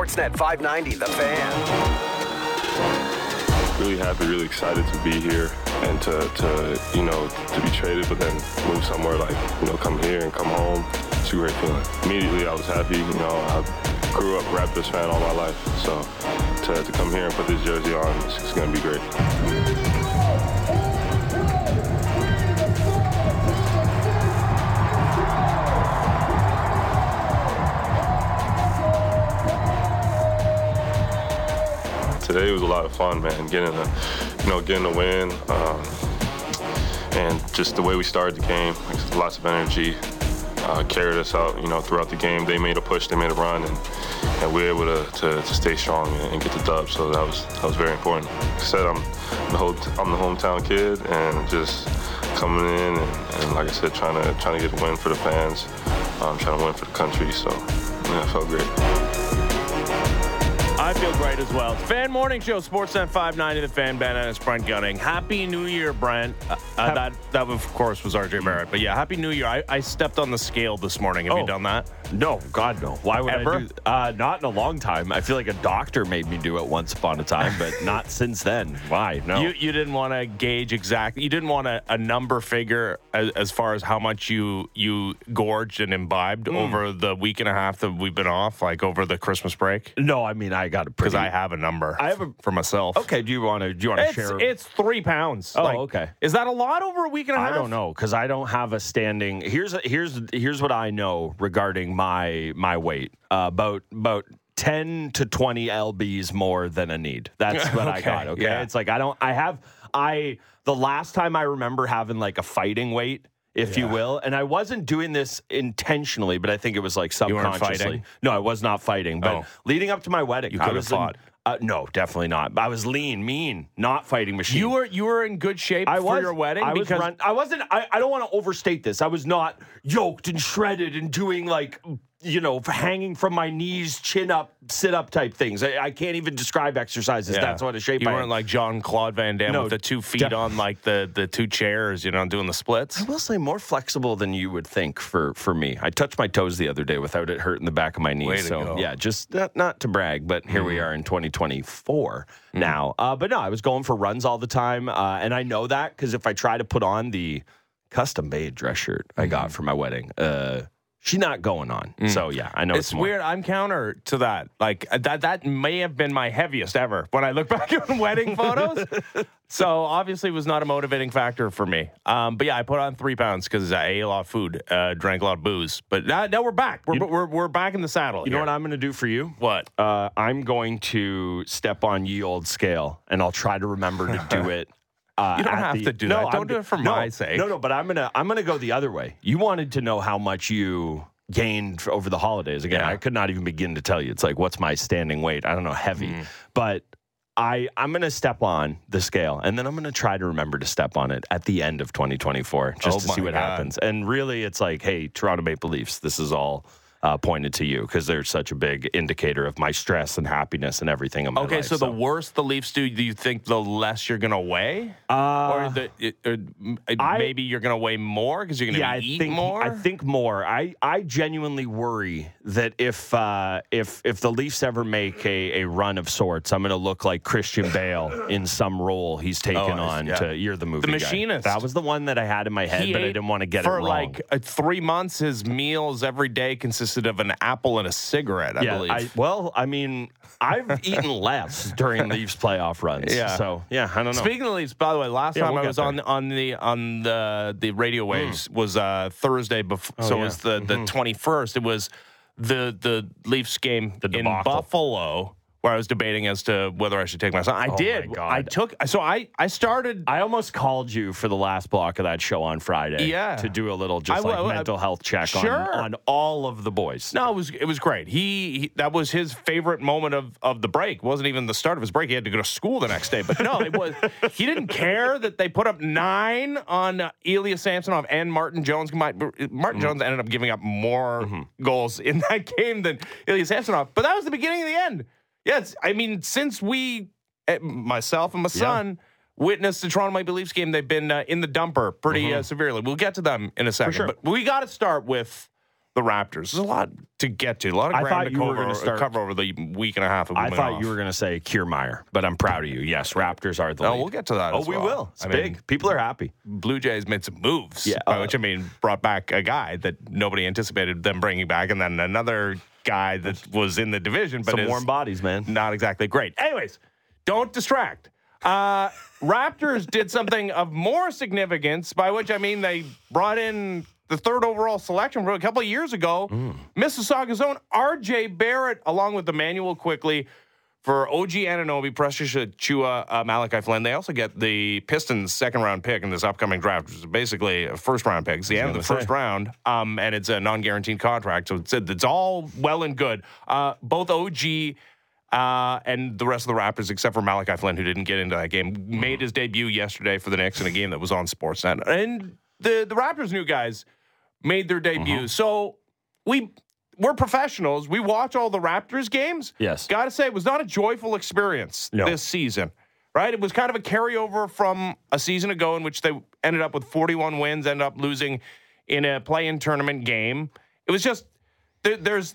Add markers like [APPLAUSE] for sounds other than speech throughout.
Sportsnet 590, The Fan. Really happy, really excited to be here and to, to you know, to be traded, but then move somewhere like, you know, come here and come home. It's a great feeling. Immediately, I was happy. You know, I grew up Raptors fan all my life, so to, to come here and put this jersey on, it's, it's going to be great. Today was a lot of fun, man. Getting a, you know, getting a win, um, and just the way we started the game, lots of energy, uh, carried us out, you know, throughout the game. They made a push, they made a run, and, and we were able to, to, to stay strong and, and, get the dub. So that was that was very important. Like I said, I'm the whole, I'm the hometown kid, and just coming in and, and, like I said, trying to trying to get a win for the fans, um, trying to win for the country. So yeah, it felt great. I feel great as well. Fan Morning Show, Sportsnet 590, The Fan, Ben and it's Brent Gunning. Happy New Year, Brent. Uh, uh, that, that, of course, was RJ Barrett. But yeah, Happy New Year. I, I stepped on the scale this morning. Have Oh. you done that? No, God, no. Why would Ever? I do? Uh, not in a long time. I feel like a doctor made me do it once upon a time, but [LAUGHS] not since then. Why? No. You, you didn't want to gauge exactly. You didn't want a, a number figure as, as far as how much you you gorged and imbibed Hmm. over the week and a half that we've been off, like over the Christmas break. no, I mean I got a Because. I have a number. I have a- for myself. Okay. Do you want to? Do you want to It's, share? it's three pounds. Oh, okay. Is that a lot over a week and a half? I don't know because I don't have a standing. Here's here's here's what I know regarding my my weight. Uh, about about. 10 to 20 lbs more than a need that's what i [LAUGHS] Okay, got okay yeah. it's like i don't i have i the last time i remember having like a fighting weight if you will. And i wasn't doing this intentionally but i think it was like subconsciously. no i was not fighting but Oh. leading up to my wedding You I could have was in- uh, no definitely not. I was lean mean not fighting machine. You were you were in good shape I for was. your wedding I was because run, I wasn't. I, I don't want to overstate this. I was not yoked and shredded and doing like you know hanging from my knees, chin up, sit up type things. I, I can't even describe exercises. Yeah. That's what a shape you I weren't am. like Jean-Claude Van Damme No, with the two feet def- on like the the two chairs, you know, doing the splits. I will say more flexible than you would think for for me. I touched my toes the other day without it hurting the back of my to so go. yeah, just not, not to brag, but here we are in 2024 now. Uh, but no, I was going for runs all the time, uh, and I know that because if I try to put on the custom made dress shirt I got for my wedding, uh, she's not going on. So yeah, I know It's it's, weird. I'm counter to that. Like uh, that that may have been my heaviest ever when I look back [LAUGHS] on wedding photos. so obviously it was not a motivating factor for me. Um, but yeah, I put on three pounds because I ate a lot of food, uh, drank a lot of booze. But now, now we're back. We're, we're, we're back in the saddle. You know what I'm going to do for you? What? Uh, I'm going to step on ye old scale, and I'll try to remember to do [LAUGHS] it. Uh, You don't have the- to do that. no, that. Don't I'm- do it for no, my sake. No, no, but I'm gonna I'm gonna go the other way. You wanted to know how much you gained over the holidays. Again, Yeah. I could not even begin to tell you. It's like what's my standing weight? I don't know, heavy, Mm. but. I, I'm going to step on the scale and then I'm going to try to remember to step on it at the end of 2024 just Oh to see what God. happens. And really, it's like, hey, Toronto Maple Leafs, this is all uh, pointed to you because they're such a big indicator of my stress and happiness and everything in my Okay, life. so, the worse the Leafs do, do you think the less you're going to weigh? uh, or the, or I- maybe you're going to weigh more because you're going to yeah, I eat think more? I think more. I, I genuinely worry that if uh, if if the Leafs ever make a, a run of sorts, I'm going to look like Christian Bale in some role he's taken Oh, on. yeah. To you're the movie, guy. Machinist. That was the one that I had in my head, He but I didn't want to get for it wrong. like uh, three months. His meals every day consisted of an apple and a cigarette. I yeah, believe. I, well, I mean, I've eaten [LAUGHS] less during Leafs playoff runs. Yeah. So yeah, I don't know. Speaking of Leafs, by the way, last Yeah, time we'll I was there. on on the on the the radio waves was uh, Thursday before, Oh, so it was the the twenty first. It was the the Leafs game The in. Buffalo where I was debating as to whether I should take my son. I Oh, did. I took. So I I started. I almost called you for the last block of that show on Friday. Yeah. To do a little just I like I- mental health check Sure. on, on all of the boys. No, it was it was great. He, he that was his favorite moment of of the break. It wasn't even the start of his break. He had to go to school the next day. But no, it was [LAUGHS] he didn't care that they put up nine on uh, Ilya Samsonov and Martin Jones. combined. Uh, Martin mm-hmm. Jones ended up giving up more mm-hmm. goals in that [LAUGHS] game than Ilya Samsonov. But that was the beginning of the end. Yes, I mean since we eh, myself and my son. Witnessed the Toronto Maple Leafs game. They've been uh, in the dumper pretty uh, severely. We'll get to them in a second. sure. But we got to start with the Raptors. There's a lot to get to. A lot of I ground thought to cover, gonna start- cover over the week and a half. Of I thought off. you were going to say Kiermaier, but I'm proud of you. Yes, Raptors are the No, lead. we'll get to that. Oh, we well. will. It's I big. mean, People are happy. Blue Jays made some moves. Yeah, by uh, which I mean brought back a guy that nobody anticipated them bringing back, and then another guy that was in the division, but Some warm bodies, man. not exactly great. Anyways, don't distract. Uh, Raptors did something of more significance, by which I mean they brought in the third overall selection from a couple of years ago, Mississauga's own R.J. Barrett, along with Immanuel Quickley for OG Anunoby, Precious Achiuwa, uh, Malachi Flynn. They also get the Pistons' second round pick in this upcoming draft, which is basically a first round pick. It's the end of the gonna first round, um, and it's a non guaranteed contract. So it's, it's all well and good. Uh, both OG uh, and the rest of the Raptors, except for Malachi Flynn, who didn't get into that game, made his debut yesterday for the Knicks in a game that was on Sportsnet. And the, the Raptors' new guys made their debut. Uh-huh. So we we're professionals. We watch all the Raptors games. Yes. Got to say, it was not a joyful experience No. this season, right? It was kind of a carryover from a season ago in which they ended up with 41 wins, ended up losing in a play-in tournament game. It was just there, there's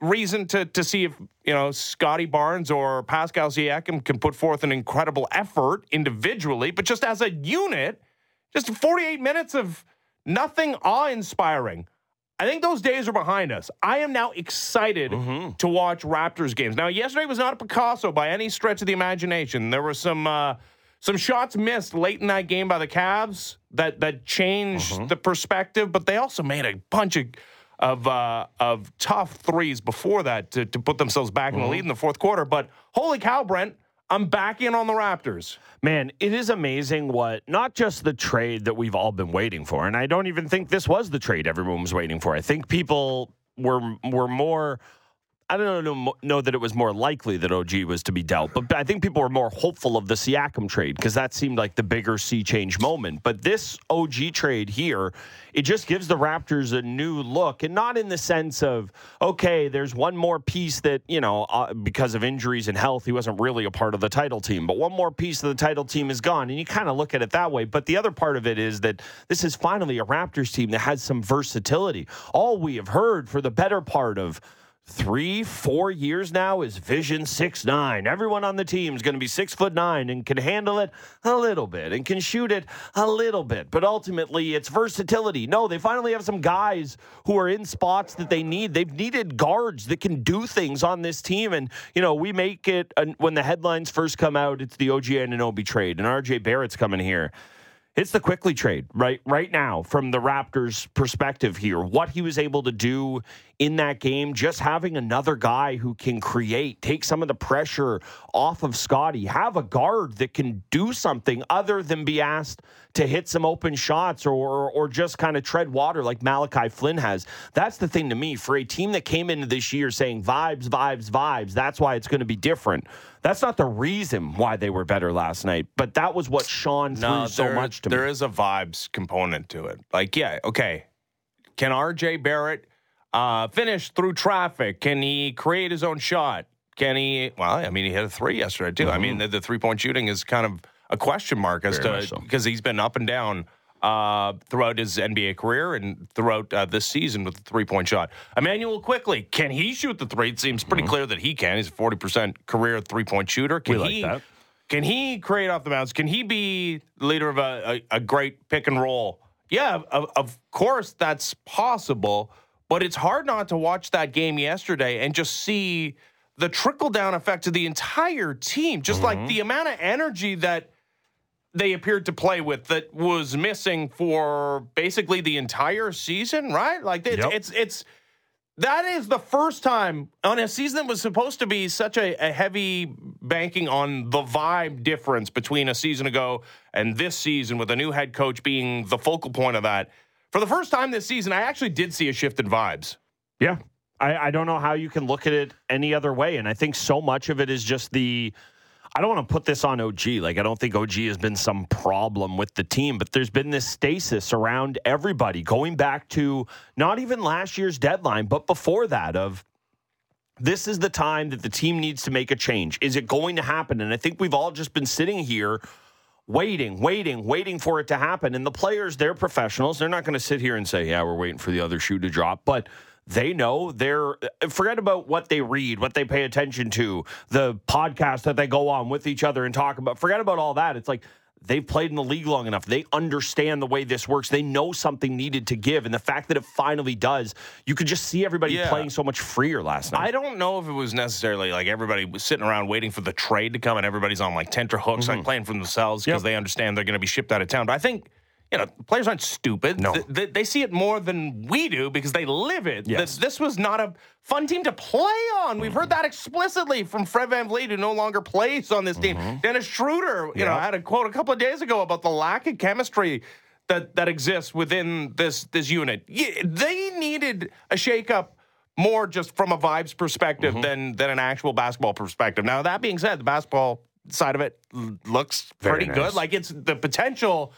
reason to to see if you know Scottie Barnes or Pascal Siakam can put forth an incredible effort individually, but just as a unit, just 48 minutes of nothing awe-inspiring. I think those days are behind us. I am now excited to watch Raptors games. Now, yesterday was not a Picasso by any stretch of the imagination. There were some uh, some shots missed late in that game by the Cavs that that changed the perspective, but they also made a bunch of of uh, of tough threes before that to, to put themselves back in the lead in the fourth quarter. But holy cow, Brent, I'm back in on the Raptors. Man, it is amazing what not just the trade that we've all been waiting for, and I don't even think this was the trade everyone was waiting for. I think people were were more. I don't know, know that it was more likely that OG was to be dealt, but I think people were more hopeful of the Siakam trade because that seemed like the bigger sea change moment. But this OG trade here, it just gives the Raptors a new look, and not in the sense of okay, there's one more piece that you know uh, because of injuries and health, he wasn't really a part of the title team, but one more piece of the title team is gone, and you kind of look at it that way. But the other part of it is that this is finally a Raptors team that has some versatility. All we have heard for the better part of three, four years now is Vision Six Nine. Everyone on the team is going to be six foot nine and can handle it a little bit and can shoot it a little bit. But ultimately, it's versatility. No, they finally have some guys who are in spots that they need. They've needed guards that can do things on this team. And, you know, we make it when the headlines first come out, it's the OG Anunoby trade, and RJ Barrett's coming here. It's the Quickley trade right right now from the Raptors' perspective here. What he was able to do in that game, just having another guy who can create, take some of the pressure off of Scottie, have a guard that can do something other than be asked to hit some open shots or or, just kind of tread water like Malachi Flynn has. That's the thing to me for a team that came into this year saying vibes, vibes, vibes. That's why it's going to be different. That's not the reason why they were better last night, but that was what shone through so there- much to there me. is a vibes component to it. Like, yeah, okay. Can RJ Barrett uh, finish through traffic? Can he create his own shot? Can he? Well, I mean, he hit a three yesterday too. I mean, the, the three point shooting is kind of a question mark as Mm-hmm. Very to so. because he's been up and down uh, throughout his NBA career and throughout uh, this season with the three point shot. Immanuel Quickley, can he shoot the three? It seems pretty clear that he can. He's a forty percent career three point shooter. Can Mm-hmm. Like he? that. Can he create off the bounce? Can he be leader of a, a, a great pick and roll? Yeah, of, of course that's possible, but it's hard not to watch that game yesterday and just see the trickle down effect of the entire team. Just like the amount of energy that they appeared to play with that was missing for basically the entire season, right? Like it's Yep. it's, it's that is the first time on a season that was supposed to be such a, a heavy banking on the vibe difference between a season ago and this season with a new head coach being the focal point of that. For the first time this season, I actually did see a shift in vibes. Yeah. I, I don't know how you can look at it any other way. And I think so much of it is just the. I don't want to put this on OG. Like, I don't think OG has been some problem with the team, but there's been this stasis around everybody going back to not even last year's deadline, but before that of this is the time that the team needs to make a change. Is it going to happen? And I think we've all just been sitting here waiting, waiting, waiting for it to happen. And the players, they're professionals. They're not going to sit here and say, yeah, we're waiting for the other shoe to drop. But they know they're forget about what they read, what they pay attention to, the podcast that they go on with each other and talk about. Forget about all that. It's like they've played in the league long enough. They understand the way this works. They know something needed to give. And the fact that it finally does, you could just see everybody Yeah. playing so much freer last night. I don't know if it was necessarily like everybody was sitting around waiting for the trade to come and everybody's on like tenter hooks, like playing for themselves because Mm-hmm. Yep. they understand they're going to be shipped out of town. But I think, you know, players aren't stupid. No. Th- They, they see it more than we do because they live it. Yes. This, this was not a fun team to play on. We've heard that explicitly from Fred VanVleet, who no longer plays on this team. Dennis Schroeder, you know, Yep. had a quote a couple of days ago about the lack of chemistry that, that exists within this this unit. Yeah, they needed a shakeup more just from a vibes perspective Mm-hmm. than than an actual basketball perspective. Now that being said, the basketball side of it l- looks Very pretty nice. good. Like it's the potential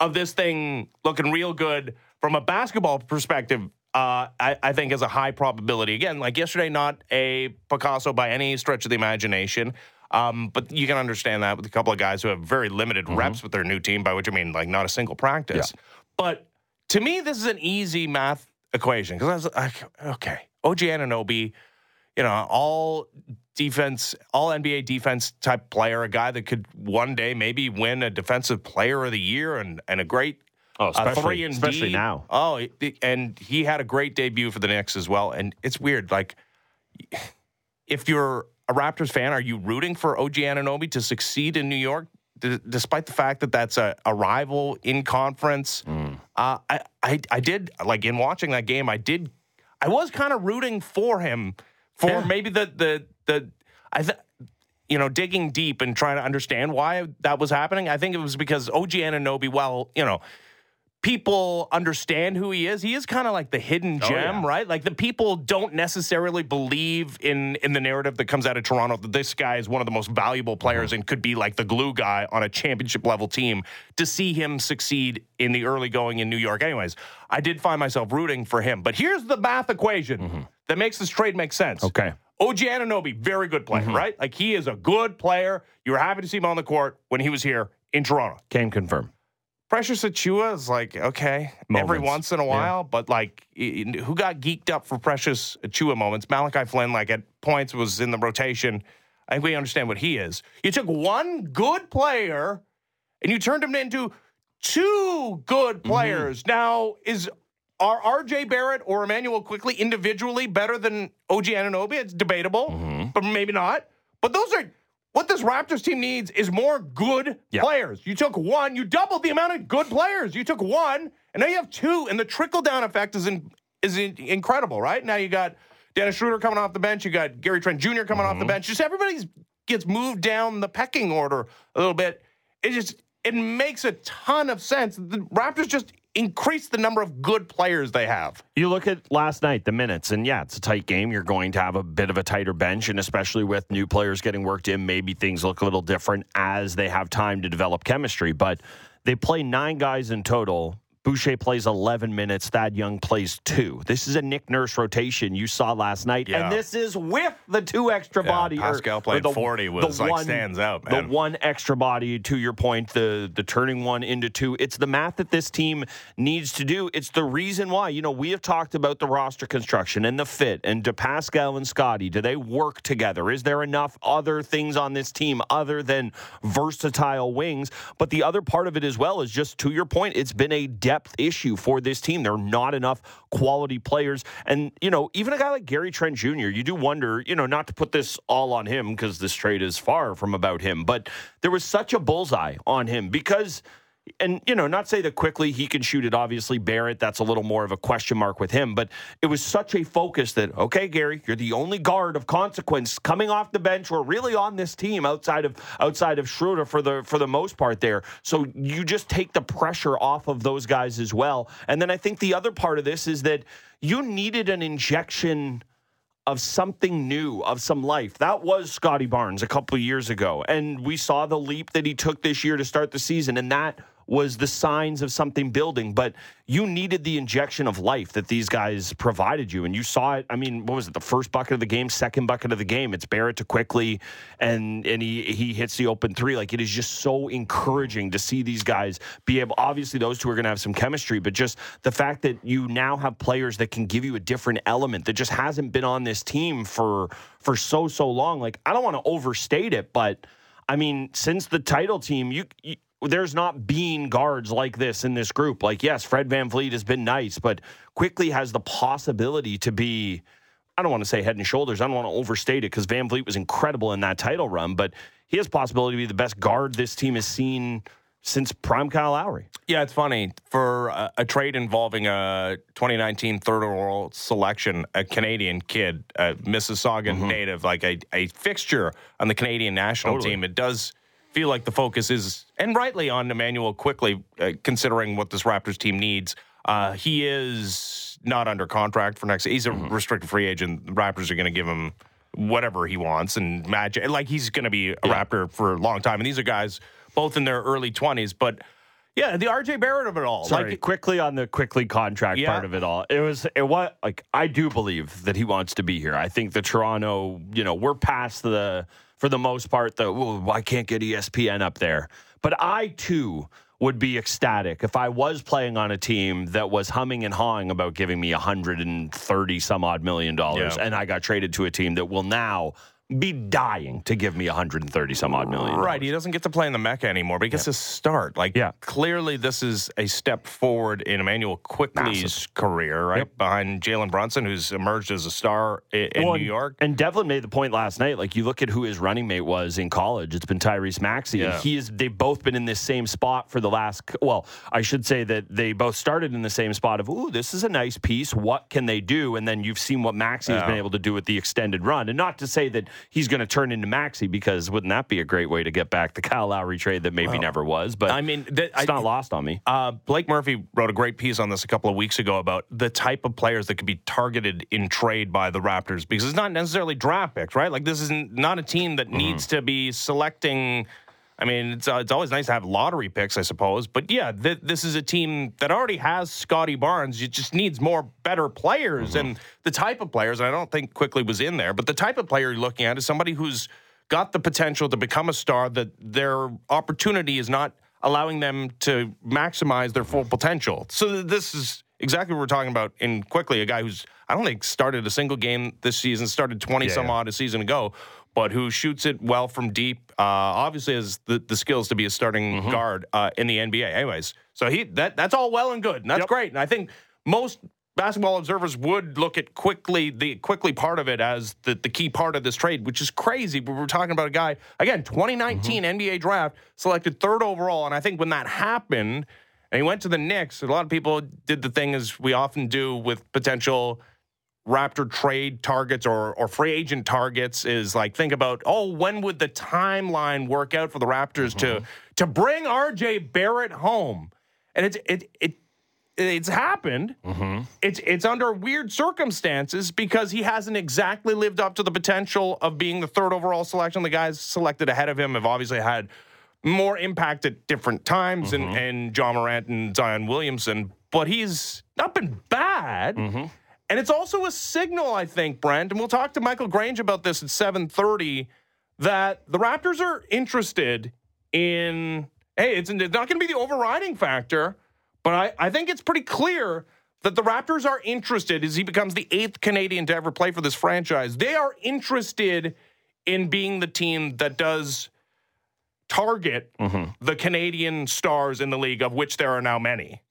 of this thing looking real good from a basketball perspective. Uh, I, I think is a high probability. Again, like yesterday, not a Picasso by any stretch of the imagination. Um, but you can understand that with a couple of guys who have very limited Mm-hmm. reps with their new team, by which I mean like not a single practice. But to me, this is an easy math equation because I was like, okay, OG Anunoby, you know, all defense, all NBA defense type player, a guy that could one day maybe win a defensive player of the year and, and a great Oh, uh, especially- three and especially D. now. Oh, and he had a great debut for the Knicks as well. And it's weird, like if you're a Raptors fan, are you rooting for OG Anunoby to succeed in New York, d- despite the fact that that's a, a rival in conference? Uh, I, I, I did like in watching that game. I did, I was kind of rooting for him for Yeah. maybe the the the I th- you know digging deep and trying to understand why that was happening. I think it was because OG Anunoby, well, you know people understand who he is. He is kind of like the hidden Oh, gem, yeah. right? Like the people don't necessarily believe in in the narrative that comes out of Toronto that this guy is one of the most valuable players Mm-hmm. and could be like the glue guy on a championship level team. To see him succeed in the early going in New York, anyways, I did find myself rooting for him. But here's the math equation that makes this trade make sense. Mm-hmm. Okay. OG Anunoby, very good player, right? Like he is a good player. You were happy to see him on the court when he was here in Toronto. Can confirm. Precious Achiuwa is like okay every once in a while, but like who got geeked up for Precious Achiuwa moments? Malachi Flynn, like at points, was in the rotation. I think we understand what he is. You took one good player and you turned him into two good players. Now is are RJ Barrett or Immanuel Quickley individually better than OG Anunoby? It's debatable, mm-hmm. but maybe not. But those are what this Raptors team needs is more good Yeah. players. You took one, you doubled the amount of good players. You took one, and now you have two, and the trickle down effect is in, is in, incredible, right? Now you got Dennis Schroeder coming off the bench, you got Gary Trent Jr. coming off the mm-hmm. bench. Just everybody's gets moved down the pecking order a little bit. It just it makes a ton of sense. The Raptors just increase the number of good players they have. You look at last night, the minutes, and yeah, it's a tight game. You're going to have a bit of a tighter bench, and especially with new players getting worked in, maybe things look a little different as they have time to develop chemistry. But they play nine guys in total. Boucher plays 11 minutes. Thad Young plays two. This is a Nick Nurse rotation you saw last night, Yeah. and this is with the two extra Yeah, body. Pascal or played the- 40 the was, like, stands out, man. The one extra body, to your point, the the turning one into two. It's the math that this team needs to do. It's the reason why. You know, we have talked about the roster construction and the fit, and do Pascal and Scottie, do they work together? Is there enough other things on this team other than versatile wings? But the other part of it as well is just to your point, it's been a depth issue for this team. There are not enough quality players. And, you know, even a guy like Gary Trent Jr., you do wonder, you know, not to put this all on him because this trade is far from about him, but there was such a bullseye on him because and you know, not say that Quickley he can shoot it. Obviously, Barrett, that's a little more of a question mark with him. But it was such a focus that okay, Gary, you're the only guard of consequence coming off the bench or really on this team outside of outside of Schroeder for the for the most part there. So you just take the pressure off of those guys as well. And then I think the other part of this is that you needed an injection of something new, of some life. That was Scottie Barnes a couple of years ago. And we saw the leap that he took this year to start the season. And that was the signs of something building, but you needed the injection of life that these guys provided you. And you saw it. I mean, what was it? The first bucket of the game, second bucket of the game. It's Barrett to Quickley and and he he hits the open three. Like it is just so encouraging to see these guys be able obviously those two are gonna have some chemistry, but just the fact that you now have players that can give you a different element that just hasn't been on this team for for so so long. Like I don't want to overstate it, but I mean, since the title team, you, you there's not being guards like this in this group. Like, yes, Fred VanVleet has been nice, but Quickley has the possibility to be, I don't want to say head and shoulders. I don't want to overstate it because VanVleet was incredible in that title run, but he has possibility to be the best guard this team has seen since prime Kyle Lowry. Yeah, it's funny for a, a, trade involving a 2019 third overall selection, a Canadian kid, a Mississauga mm-hmm. native, like a, a fixture on the Canadian national totally. team. It does feel like the focus is, and rightly, on Immanuel Quickley, uh, considering what this Raptors team needs. Uh, he is not under contract for next. He's a mm-hmm. restricted free agent. The Raptors are going to give him whatever he wants and magic. Like he's going to be a yeah. Raptor for a long time. And these are guys both in their early twenties, but. Yeah, the RJ Barrett of it all. Sorry, like quickly on the Quickley contract yeah. part of it all. It was it what like I do believe that he wants to be here. I think the Toronto, you know, we're past the for the most part, the well, I can't get ESPN up there. But I too would be ecstatic if I was playing on a team that was humming and hawing about giving me 130 some odd million dollars, yeah. and I got traded to a team that will now be dying to give me 130 some odd million. Right. He doesn't get to play in the Mecca anymore, but he gets yeah. to start. Like, yeah. clearly, this is a step forward in Immanuel Quickley's Massive. career, right? Yep. Behind Jalen Brunson, who's emerged as a star in, in well, New York. And Devlin made the point last night. Like, you look at who his running mate was in college, it's been Tyrese Maxey. Yeah. he is, they've both been in this same spot for the last, well, I should say that they both started in the same spot of, ooh, this is a nice piece. What can they do? And then you've seen what Maxey yeah. has been able to do with the extended run. And not to say that he's going to turn into Maxey because wouldn't that be a great way to get back the Kyle Lowry trade that maybe well, never was? But I mean, th- it's I, not lost on me. Uh, Blake Murphy wrote a great piece on this a couple of weeks ago about the type of players that could be targeted in trade by the Raptors because it's not necessarily draft picks, right? Like this is not a team that mm-hmm. needs to be selecting. I mean, it's, uh, it's always nice to have lottery picks, I suppose. But yeah, th- this is a team that already has Scottie Barnes. It just needs more better players. Mm-hmm. And the type of players, I don't think Quickley was in there, but the type of player you're looking at is somebody who's got the potential to become a star, that their opportunity is not allowing them to maximize their full potential. So this is exactly what we're talking about in Quickley a guy who's, I don't think, started a single game this season, started 20 yeah, some odd a season ago but who shoots it well from deep. Uh, obviously, has the, the skills to be a starting mm-hmm. guard uh, in the NBA. Anyways, so he that that's all well and good, and that's yep. great. And I think most basketball observers would look at Quickley the Quickley part of it as the, the key part of this trade, which is crazy. But we're talking about a guy again, 2019 mm-hmm. NBA draft, selected third overall, and I think when that happened. And he went to the Knicks. A lot of people did the thing as we often do with potential Raptor trade targets or or free agent targets is like think about oh when would the timeline work out for the Raptors mm-hmm. to to bring RJ Barrett home and it's it it it's happened. Mm-hmm. It's it's under weird circumstances because he hasn't exactly lived up to the potential of being the third overall selection. The guys selected ahead of him have obviously had more impact at different times, mm-hmm. and and Ja Morant and Zion Williamson, but he's not been bad. And it's also a signal, I think, Brent, and we'll talk to Michael Grange about this at 7:30, that the Raptors are interested in. Hey, it's, it's not going to be the overriding factor, but I, I think it's pretty clear that the Raptors are interested as he becomes the eighth Canadian to ever play for this franchise. They are interested in being the team that does target mm-hmm. the Canadian stars in the league, of which there are now many.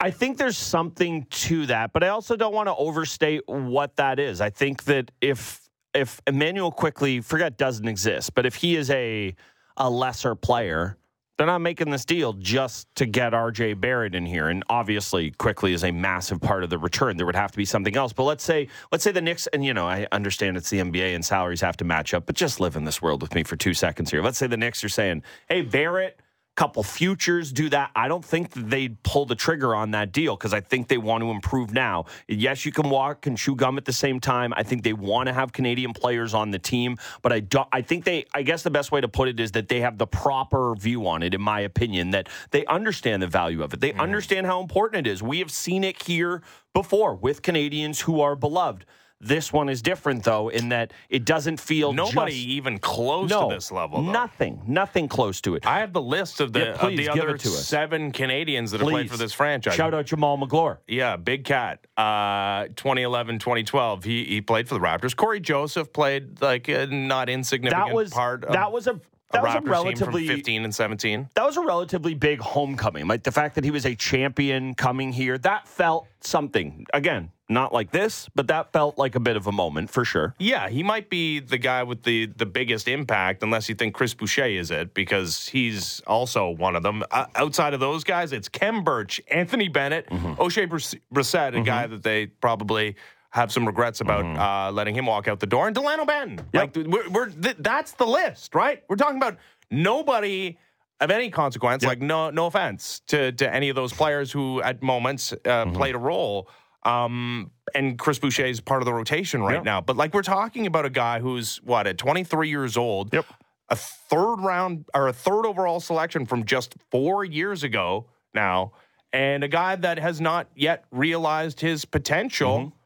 I think there's something to that, but I also don't want to overstate what that is. I think that if if Immanuel Quickley forget doesn't exist, but if he is a a lesser player, they're not making this deal just to get RJ Barrett in here. And obviously Quickley is a massive part of the return. There would have to be something else. But let's say let's say the Knicks and you know, I understand it's the NBA and salaries have to match up, but just live in this world with me for two seconds here. Let's say the Knicks are saying, Hey, Barrett couple futures do that. I don't think they'd pull the trigger on that deal because I think they want to improve now. Yes, you can walk and chew gum at the same time. I think they want to have Canadian players on the team, but I don't. I think they. I guess the best way to put it is that they have the proper view on it, in my opinion. That they understand the value of it. They mm-hmm. understand how important it is. We have seen it here before with Canadians who are beloved. This one is different though, in that it doesn't feel Nobody just- even close no, to this level. Though. Nothing, nothing close to it. I have the list of the, Yeah, of the other it to us. seven Canadians that have played for this franchise. Shout out Jamaal Magloire. Yeah, Big Cat. Uh, 2011, 2012. He he played for the Raptors. Cory Joseph played like a not insignificant That was part of that was a that was a relatively team from 15 and 17. that was a relatively big homecoming. Like the fact that he was a champion coming here, that felt something. Again, not like this, but that felt like a bit of a moment for sure. Yeah, he might be the guy with the the biggest impact, unless you think Chris Boucher is it, because he's also one of them. Uh, outside of those guys, it's Khem Birch, Anthony Bennett, Mm-hmm. Oshae Brissett, a guy that they probably have some regrets about Mm-hmm. uh, letting him walk out the door, and Dalano Banton. Like we're, we're th- that's the list, right? We're talking about nobody of any consequence. Like no no offense to to any of those players who at moments uh, Mm-hmm. played a role. Um, and Chris Boucher is part of the rotation right now. But like we're talking about a guy who's what at 23 years old. Yep. A third round or a third overall selection from just four years ago now, and a guy that has not yet realized his potential. Mm-hmm.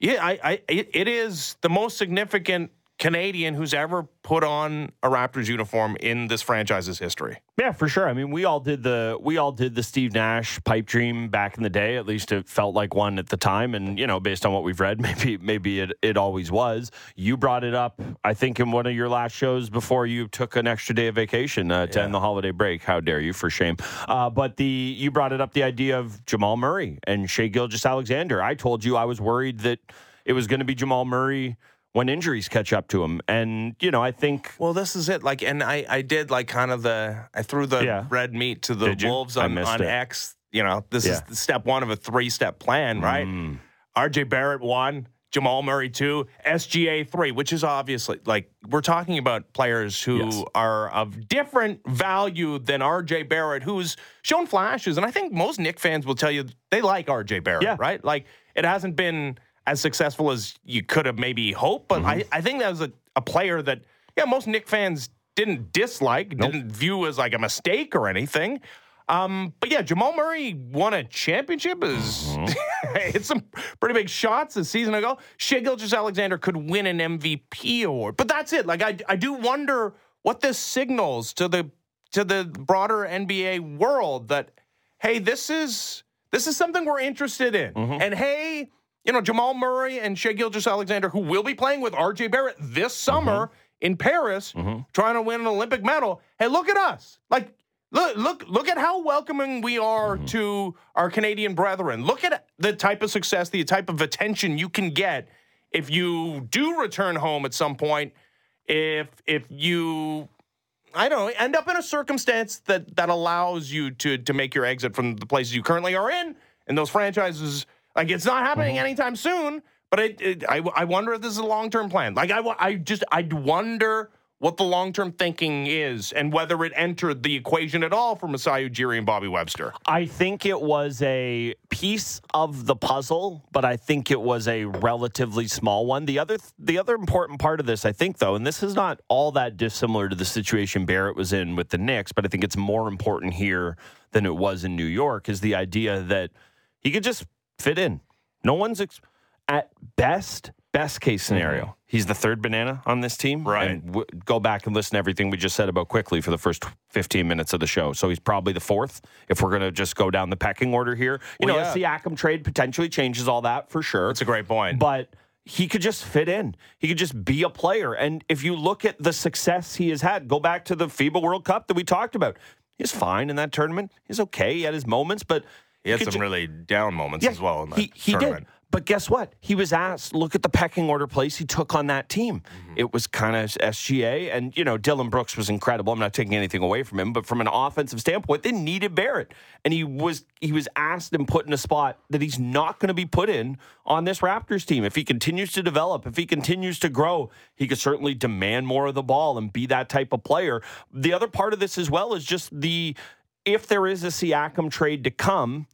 Yeah, I, I it, it is the most significant Canadian who's ever put on a Raptors uniform in this franchise's history. Yeah, for sure. I mean, we all did the we all did the Steve Nash pipe dream back in the day. At least it felt like one at the time, and you know, based on what we've read, [LAUGHS] maybe maybe it it always was. You brought it up, I think, in one of your last shows before you took an extra day of vacation uh, to end the holiday break. How dare you? For shame. Uh, but the you brought it up the idea of Jamal Murray and Shai Gilgeous-Alexander. I told you I was worried that it was going to be Jamal Murray when injuries catch up to him, and you know, I think Well, this is it. Like, and I, I did like kind of the, I threw the Yeah. red meat to the Wolves on, on it. X. You know, this Yeah. is step one of a three step plan, right? Mm. RJ Barrett one, Jamal Murray two, SGA three, which is obviously like we're talking about players who Yes. are of different value than RJ Barrett, who's shown flashes. And I think most Knick fans will tell you they like RJ Barrett, Yeah. right? Like it hasn't been as successful as you could have maybe hoped, but mm-hmm. I, I think that was a, a player that, yeah, most Knick fans didn't dislike, didn't view as like a mistake or anything. Um, but yeah, Jamal Murray won a championship. Is mm-hmm. [LAUGHS] hit some pretty big shots a season ago. Shai Gilgeous-Alexander could win an MVP award, but that's it. Like I, I do wonder what this signals to the to the broader NBA world that hey, this is this is something we're interested in, mm-hmm. and hey. You know, Jamal Murray and Shai Gilgeous-Alexander, who will be playing with RJ Barrett this summer mm-hmm. in Paris, mm-hmm. trying to win an Olympic medal. Hey, look at us. Like, Look, look, look at how welcoming we are mm-hmm. to our Canadian brethren. Look at the type of success, the type of attention you can get if you do return home at some point. If if you, I don't know, end up in a circumstance that that allows you to to make your exit from the places you currently are in, and those franchises, like it's not happening mm-hmm. anytime soon. But it, it, I, I wonder if this is a long term plan. Like I, I just I wonder what the long term thinking is and whether it entered the equation at all for Masai Ujiri and Bobby Webster. I think it was a piece of the puzzle, but I think it was a relatively small one. The other the other important part of this, I think though, and this is not all that dissimilar to the situation Barrett was in with the Knicks, but I think it's more important here than it was in New York is the idea that he could just fit in. No one's ex- at best best case scenario. Mm-hmm. He's the third banana on this team. Right. And w- go back and listen to everything we just said about Quickley for the first 15 minutes of the show. So he's probably the fourth if we're going to just go down the pecking order here. You Well, know, yeah. the Siakam trade potentially changes all that for sure. That's a great point. But he could just fit in. He could just be a player. And if you look at the success he has had, go back to the FIBA World Cup that we talked about. He's fine in that tournament. He's okay. He had his moments, but he had some ju- really down moments as well in that he, he tournament. did. but guess what? He was asked, look at the pecking order place he took on that team. Mm-hmm. It was kind of SGA, and, you know, Dillon Brooks was incredible. I'm not taking anything away from him, but from an offensive standpoint, they needed Barrett. And he was he was asked and put in a spot that he's not going to be put in on this Raptors team. If he continues to develop, if he continues to grow, he could certainly demand more of the ball and be that type of player. The other part of this as well is just the if there is a Siakam trade to come,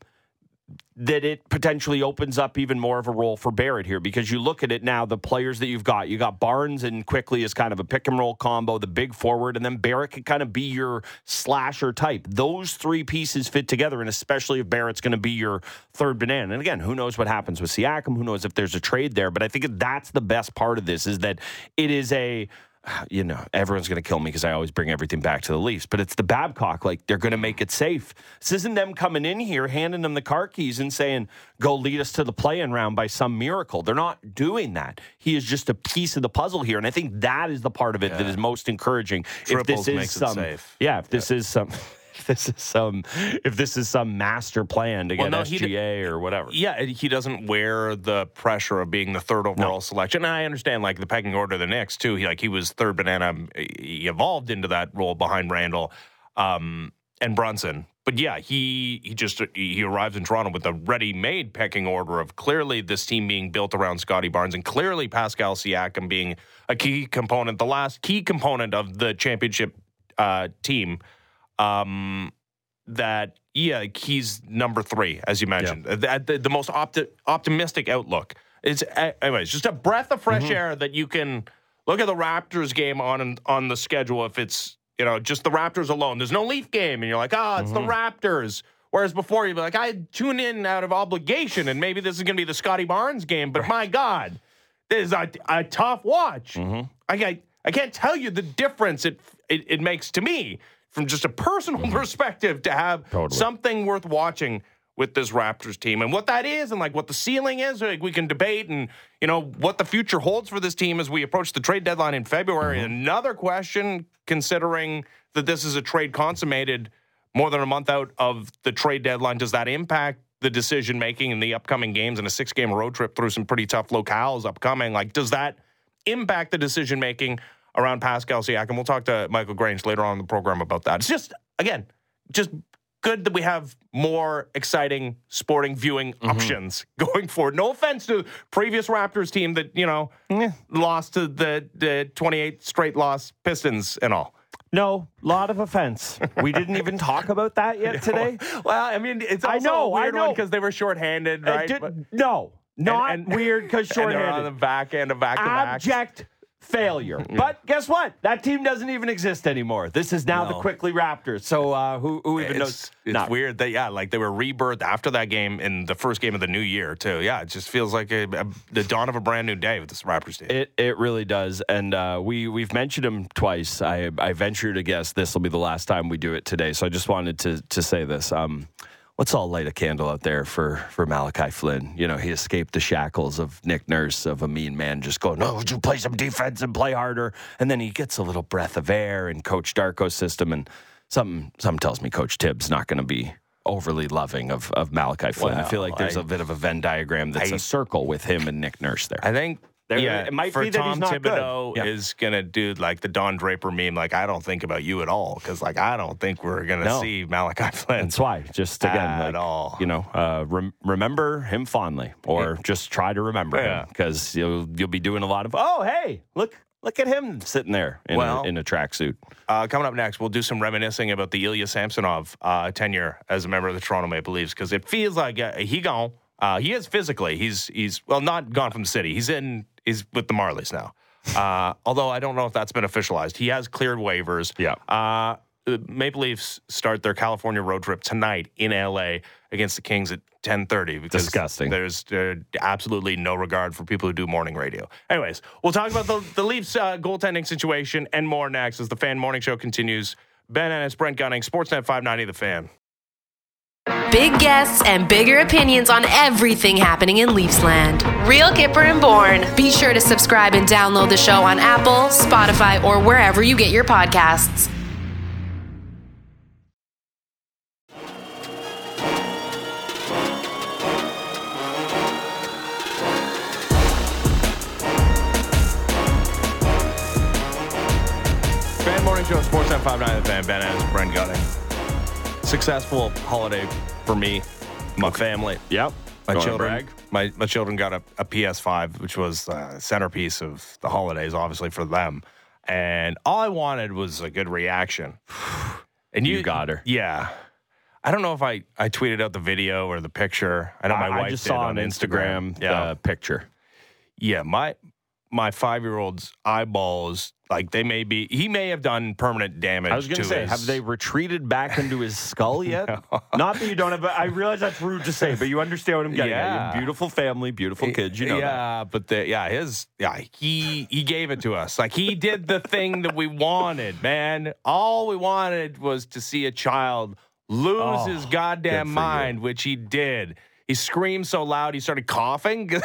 that it potentially opens up even more of a role for Barrett here because you look at it now, the players that you've got, you got Barnes and Quickley as kind of a pick and roll combo, the big forward, and then Barrett can kind of be your slasher type. Those three pieces fit together, and especially if Barrett's going to be your third banana. And again, who knows what happens with Siakam? Who knows if there's a trade there? But I think that's the best part of this is that it is a [SIGHS] you know, everyone's going to kill me because I always bring everything back to the Leafs, but it's the Babcock. Like, they're going to make it safe. This isn't them coming in here, handing them the car keys and saying, go lead us to the play in round by some miracle. They're not doing that. He is just a piece of the puzzle here. And I think that is the part of it that is most encouraging. Triples if this is some, safe. Yeah, if this is some. If this is some, if this is some master plan to Well, get no, he d- SGA or whatever, Yeah, he doesn't wear the pressure of being the third overall selection. And I understand like the pecking order of the Knicks too. He like he was third banana. He evolved into that role behind Randle um, and Brunson. But yeah, he he just he arrives in Toronto with a ready-made pecking order of clearly this team being built around Scottie Barnes and clearly Pascal Siakam being a key component, the last key component of the championship uh, team. Um, that yeah, he's number three, as you mentioned. The, the, the most opti- optimistic outlook. It's anyways just a breath of fresh mm-hmm. air that you can look at the Raptors game on on the schedule. If it's you know just the Raptors alone, there's no Leaf game, and you're like, oh, it's the mm-hmm. Raptors. Whereas before you'd be like, I tune in out of obligation, and maybe this is going to be the Scottie Barnes game. But my God, this is a, a tough watch. Mm-hmm. I, I I can't tell you the difference it it, it makes to me from just a personal mm-hmm. perspective to have something worth watching with this Raptors team and what that is and like what the ceiling is. Like we can debate and you know what the future holds for this team as we approach the trade deadline in February. Mm-hmm. Another question, considering that this is a trade consummated more than a month out of the trade deadline, does that impact the decision making in the upcoming games and a six game road trip through some pretty tough locales upcoming? Like, does that impact the decision making around Pascal Siakam? We'll talk to Michael Grange later on in the program about that. It's just, again, just good that we have more exciting sporting viewing mm-hmm. options [LAUGHS] going forward. No offense to previous Raptors team that, you know, lost to the, the 28 straight loss Pistons and all. no, lot of offense. We didn't even talk about that yet [LAUGHS] today. Well, I mean, it's I also know, a I weird one know. because they were shorthanded, right? did- But- no, not and- weird because [LAUGHS] and they're on the back end of back to back. Abject failure. [LAUGHS] But guess what? That team doesn't even exist anymore. This is now the Quickley Raptors. So uh, who, who even knows? It's, it's Not- weird that yeah, like they were rebirthed after that game in the first game of the new year too. Yeah, it just feels like a, a, the dawn of a brand new day with this Raptors team. It it really does, and uh, we we've mentioned him twice. I I venture to guess this will be the last time we do it today. So I just wanted to to say this. Um, let's all light a candle out there for for Malachi Flynn. You know, he escaped the shackles of Nick Nurse, of a mean man, just going, "No, would you play some defense and play harder?" And then he gets a little breath of air in Coach Darko's system, and something something tells me Coach Thibs not going to be. Overly loving of, of Malachi Flynn. I feel like there's I- a bit of a Venn diagram that's a I- circle with him and Nick Nurse there. I think. There- yeah, it might for be that he's Tom not good. Thibodeau Yeah. is gonna do like the Don Draper meme. Like I don't think about you at all because like I don't think we're gonna No. see Malachi [LAUGHS] Flynn. That's why. Just again, At like, all. you know, uh, rem- remember him fondly, or just try to remember Yeah. him because you'll you'll be doing a lot of. Oh, hey, look look at him sitting there in Well- a, in a tracksuit. Uh, coming up next, we'll do some reminiscing about the Ilya Samsonov uh, tenure as a member of the Toronto Maple Leafs because it feels like uh, he gone. Uh, he is physically. He's he's well not gone from the city. He's in. He's with the Marlies now. Uh, [LAUGHS] although I don't know if that's been officialized. He has cleared waivers. Yeah. Uh, the Maple Leafs start their California road trip tonight in LA against the Kings at 10:30 because Disgusting. there's uh, absolutely no regard for people who do morning radio. Anyways, we'll talk about the, the Leafs uh, goaltending situation and more next as the Fan Morning Show continues. Ben Ennis, Brent Gunning, Sportsnet 590, The Fan. Big guests and bigger opinions on everything happening in Leafsland. Real Kyper and Bourne. Be sure to subscribe and download the show on Apple, Spotify, or wherever you get your podcasts. Fan Morning Show, Sports 959, The Fan, Ben Adams, Brent Gunning. Successful holiday for me, my family. Yep. My children, my, my children got a, a PS5, which was uh, centerpiece of the holidays, obviously for them. And all I wanted was a good reaction. [SIGHS] And you, You got her. Yeah. I don't know if I, I tweeted out the video or the picture. I know my I wife just did saw on Instagram, Yeah, the picture. yeah. My my five year old's eyeballs, like they may be. He may have done permanent damage. I was going to say, his- have they retreated back into his skull [LAUGHS] yet? Not that you don't have. But I realize that's rude to say, but you understand what I'm getting at. Yeah. Beautiful family, beautiful kids. You know that. yeah, but the, yeah, his yeah, he he gave it to us. Like he did the thing that we wanted, man. All we wanted was to see a child lose Oh, his goddamn for you. mind, which he did. He screamed so loud he started coughing. [LAUGHS]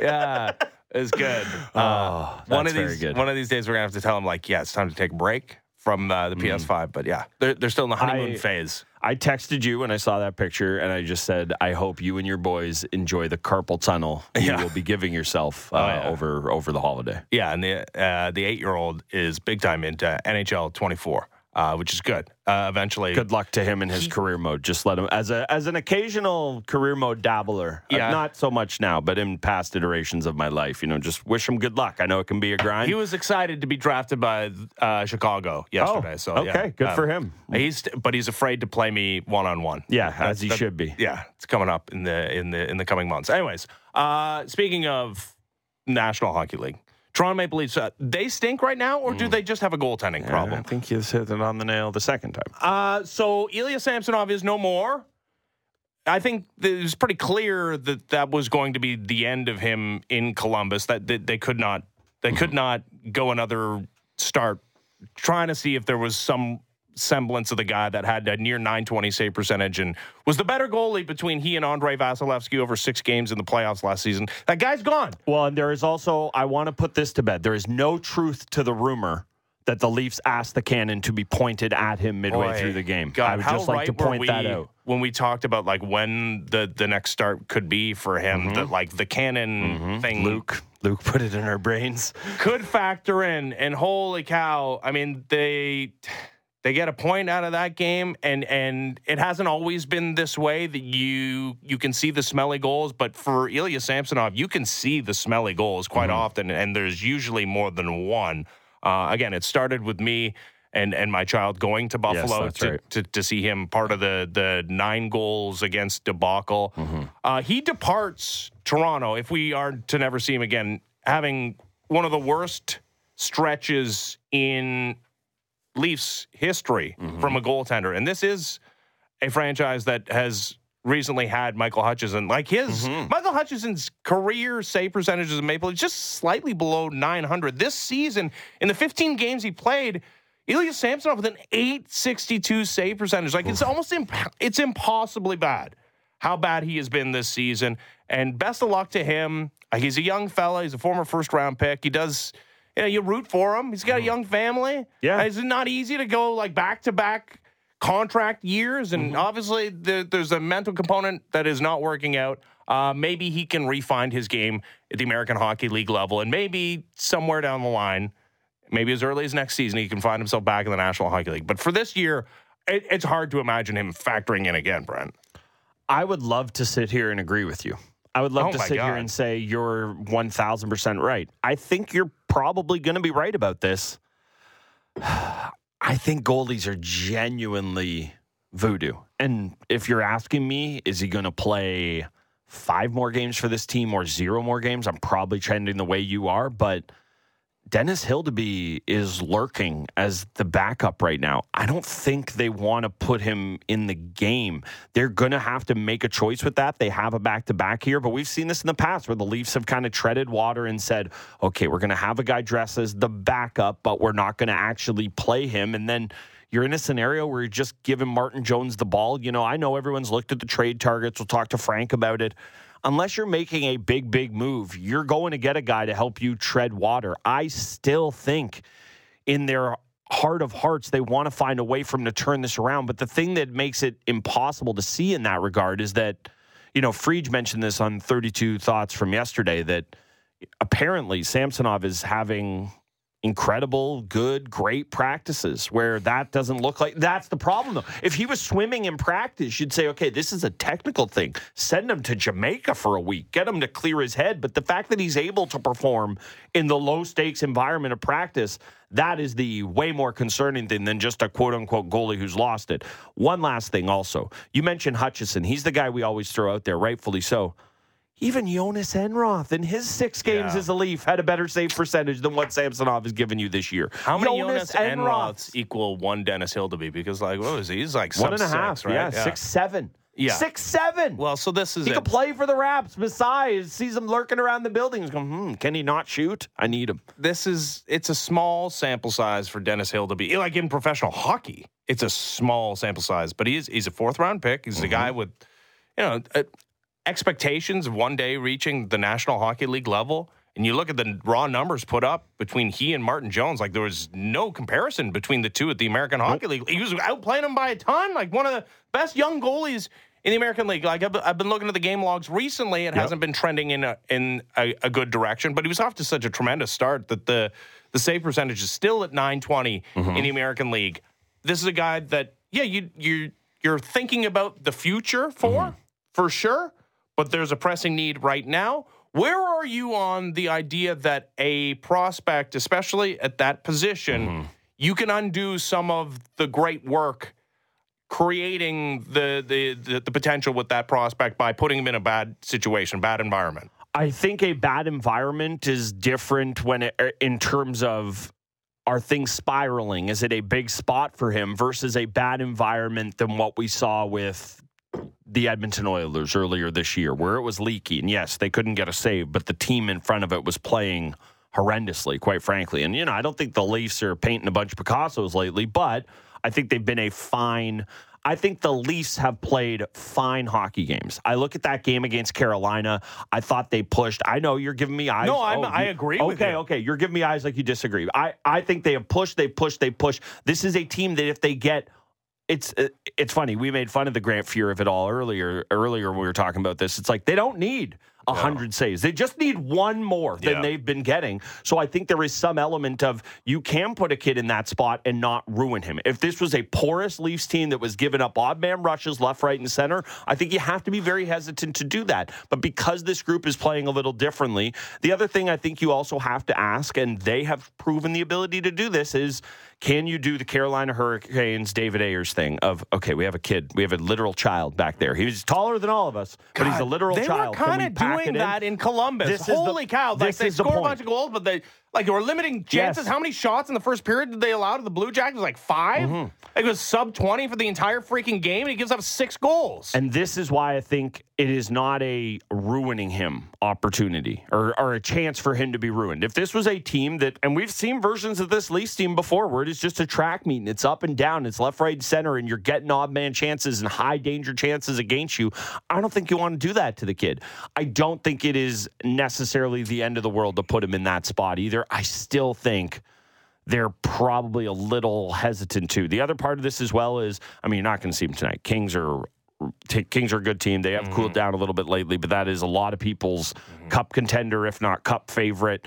yeah, it's good. Uh, one that's of very these good. one of these days we're gonna have to tell him like, yeah, it's time to take a break from uh, the PS5. But yeah, they're they're still in the honeymoon Mm. I- phase. I texted you when I saw that picture, and I just said, "I hope you and your boys enjoy the carpal tunnel you will be giving yourself [LAUGHS] uh, yeah. over over the holiday." Yeah, and the uh, the eight year old is big time into NHL 24, uh, which is good. Uh, eventually, Good luck to him in his career mode. Just let him as a as an occasional career mode dabbler. uh, Yeah. not so much now, but in past iterations of my life, you know, just wish him good luck. I know it can be a grind. He was excited to be drafted by uh, Chicago yesterday. Oh, so okay, yeah. good Um, for him. He's but he's afraid to play me one on one. yeah, as he should be. Yeah, it's coming up in the in the in the coming months. Anyways, uh, speaking of National Hockey League, Toronto Maple Leafs, uh, they stink right now, or do Mm. they just have a goaltending problem? I think he's hit it on the nail the second time. Uh, so Ilya Samsonov is no more. I think it was pretty clear that that was going to be the end of him in Columbus. That, that they could not, they could not go another start. Trying to see if there was some semblance of the guy that had a near 920 save percentage and was the better goalie between he and Andrei Vasilevskiy over six games in the playoffs last season. That guy's gone. Well, and there is also, I want to put this to bed. There is no truth to the rumor that the Leafs asked the cannon to be pointed at him midway Boy, through the game. God, I would just like right to point we that out. when we talked about like when the the next start could be for him. That like the cannon thing, Mm-hmm. Luke, Luke put it in our brains. could factor in. And holy cow! I mean, they they get a point out of that game, and and it hasn't always been this way that you you can see the smelly goals. But for Ilya Samsonov, you can see the smelly goals quite Mm-hmm. often, and there's usually more than one. Uh, again, it started with me. And, and my child going to Buffalo that's to, right. to, to see him part of the the nine goals against debacle. Mm-hmm. Uh, he departs Toronto if we are to never see him again, having one of the worst stretches in Leafs history Mm-hmm. from a goaltender. And this is a franchise that has recently had Michael Hutchison. Like his Mm-hmm. Michael Hutchison's career save percentages in Maple Leafs just slightly below 900. This season, in the 15 games he played, Ilya Samsonov with an 862 save percentage. Like it's almost imp- it's impossibly bad how bad he has been this season. And best of luck to him. He's a young fella. He's a former first round pick. He does, you know, you root for him. He's got a young family. Yeah. It's not easy to go like back to back contract years. And obviously, there, there's a mental component that is not working out. Uh, maybe he can refine his game at the American Hockey League level. And maybe somewhere down the line, maybe as early as next season, he can find himself back in the National Hockey League. But for this year, it, it's hard to imagine him factoring in again, Brent. I would love to sit here and agree with you. I would love Oh to sit here and say you're 1000% right. I think you're probably going to be right about this. [SIGHS] I think goalies are genuinely voodoo. And if you're asking me, is he going to play five more games for this team or zero more games? I'm probably trending the way you are, but Dennis Hildeby is lurking as the backup right now. I don't think they want to put him in the game. They're going to have to make a choice with that. They have a back to back here, but we've seen this in the past where the Leafs have kind of treaded water and said, okay, we're going to have a guy dress as the backup, but we're not going to actually play him. And then you're in a scenario where you're just giving Martin Jones the ball. You know, I know everyone's looked at the trade targets. We'll talk to Frank about it unless you're making a big, big move, you're going to get a guy to help you tread water. I still think in their heart of hearts, they want to find a way for him to turn this around. But the thing that makes it impossible to see in that regard is that, you know, Friedge mentioned this on 32 Thoughts from yesterday that apparently Samsonov is having incredible, good, great practices where that doesn't look like that's the problem though. If he was swimming in practice, you'd say, okay, this is a technical thing. Send him to Jamaica for a week, get him to clear his head. But the fact that he's able to perform in the low stakes environment of practice, that is the way more concerning thing than just a quote unquote goalie who's lost it. One last thing also. You mentioned Hutchison. He's the guy we always throw out there, rightfully so. Even Jonas Enroth in his six games Yeah. as a Leaf had a better save percentage than what Samsonov has given you this year. How many Jonas Enroths Enroths equal one Dennis Hildeby? Because like what was he? He's like One and a half, right? yeah, six seven, Yeah. six seven. Well, so this is he it. could play for the Raps. Besides, sees him lurking around the building. He's going, hmm, can he not shoot? I need him. this is it's a small sample size for Dennis Hildeby like in professional hockey. It's a small sample size, but he's he's a fourth round pick. He's a guy with you know uh, expectations of one day reaching the National Hockey League level. And you look at the raw numbers put up between he and Martin Jones, like there was no comparison between the two at the American Hockey League. He was outplaying him by a ton, like one of the best young goalies in the American League. Like I've, I've been looking at the game logs recently, it hasn't been trending in a, in a, a good direction. But he was off to such a tremendous start that the the save percentage is still at 920 mm-hmm. in the American League. This is a guy that yeah you you you're thinking about the future for mm-hmm. for sure, but there's a pressing need right now. Where are you on the idea that a prospect, especially at that position, you can undo some of the great work creating the, the the the potential with that prospect by putting him in a bad situation, bad environment? I think a bad environment is different when it, er, in terms of are things spiraling? Is it a big spot for him versus a bad environment than what we saw with the Edmonton Oilers earlier this year, where it was leaky? And yes, they couldn't get a save, but the team in front of it was playing horrendously, quite frankly. And, you know, I don't think the Leafs are painting a bunch of Picassos lately, but I think they've been a fine. I think the Leafs have played fine hockey games. I look at that game against Carolina. I thought they pushed. I know you're giving me eyes. No, I'm- Oh, I you- agree Okay, you. okay. You're giving me eyes like you disagree. I, I think they have pushed, they pushed, they pushed. This is a team that if they get it's uh, it's funny. We made fun of the Grant Fuhr of it all earlier. Earlier when we were talking about this, it's like they don't need a hundred saves. They just need one more than Yeah. they've been getting. So I think there is some element of you can put a kid in that spot and not ruin him. If this was a porous Leafs team that was giving up odd man rushes left, right, and center, I think you have to be very hesitant to do that. But because this group is playing a little differently, the other thing I think you also have to ask, and they have proven the ability to do this, is can you do the Carolina Hurricanes David Ayres thing of okay, we have a kid, we have a literal child back there. He's taller than all of us, but he's a literal they child. were kind of doing in? that in Columbus. This is the- Holy cow! Like they is the score a bunch of goals, but they like they were limiting chances. Yes. How many shots in the first period did they allow to the Blue Jackets? Like 5 Mm-hmm. It was sub twenty for the entire freaking game, and he gives up six goals. And this is why I think it is not a ruining him opportunity or, or a chance for him to be ruined. If this was a team that, and we've seen versions of this Leafs team before where it is just a track meet and it's up and down, it's left, right, and center, and you're getting odd man chances and high danger chances against you. I don't think you want to do that to the kid. I don't think it is necessarily the end of the world to put him in that spot either. I still think they're probably a little hesitant to. The other part of this as well is, I mean, you're not going to see them tonight. Kings are t- Kings are a good team. They have cooled mm-hmm. down a little bit lately, but that is a lot of people's mm-hmm. cup contender, if not cup favorite.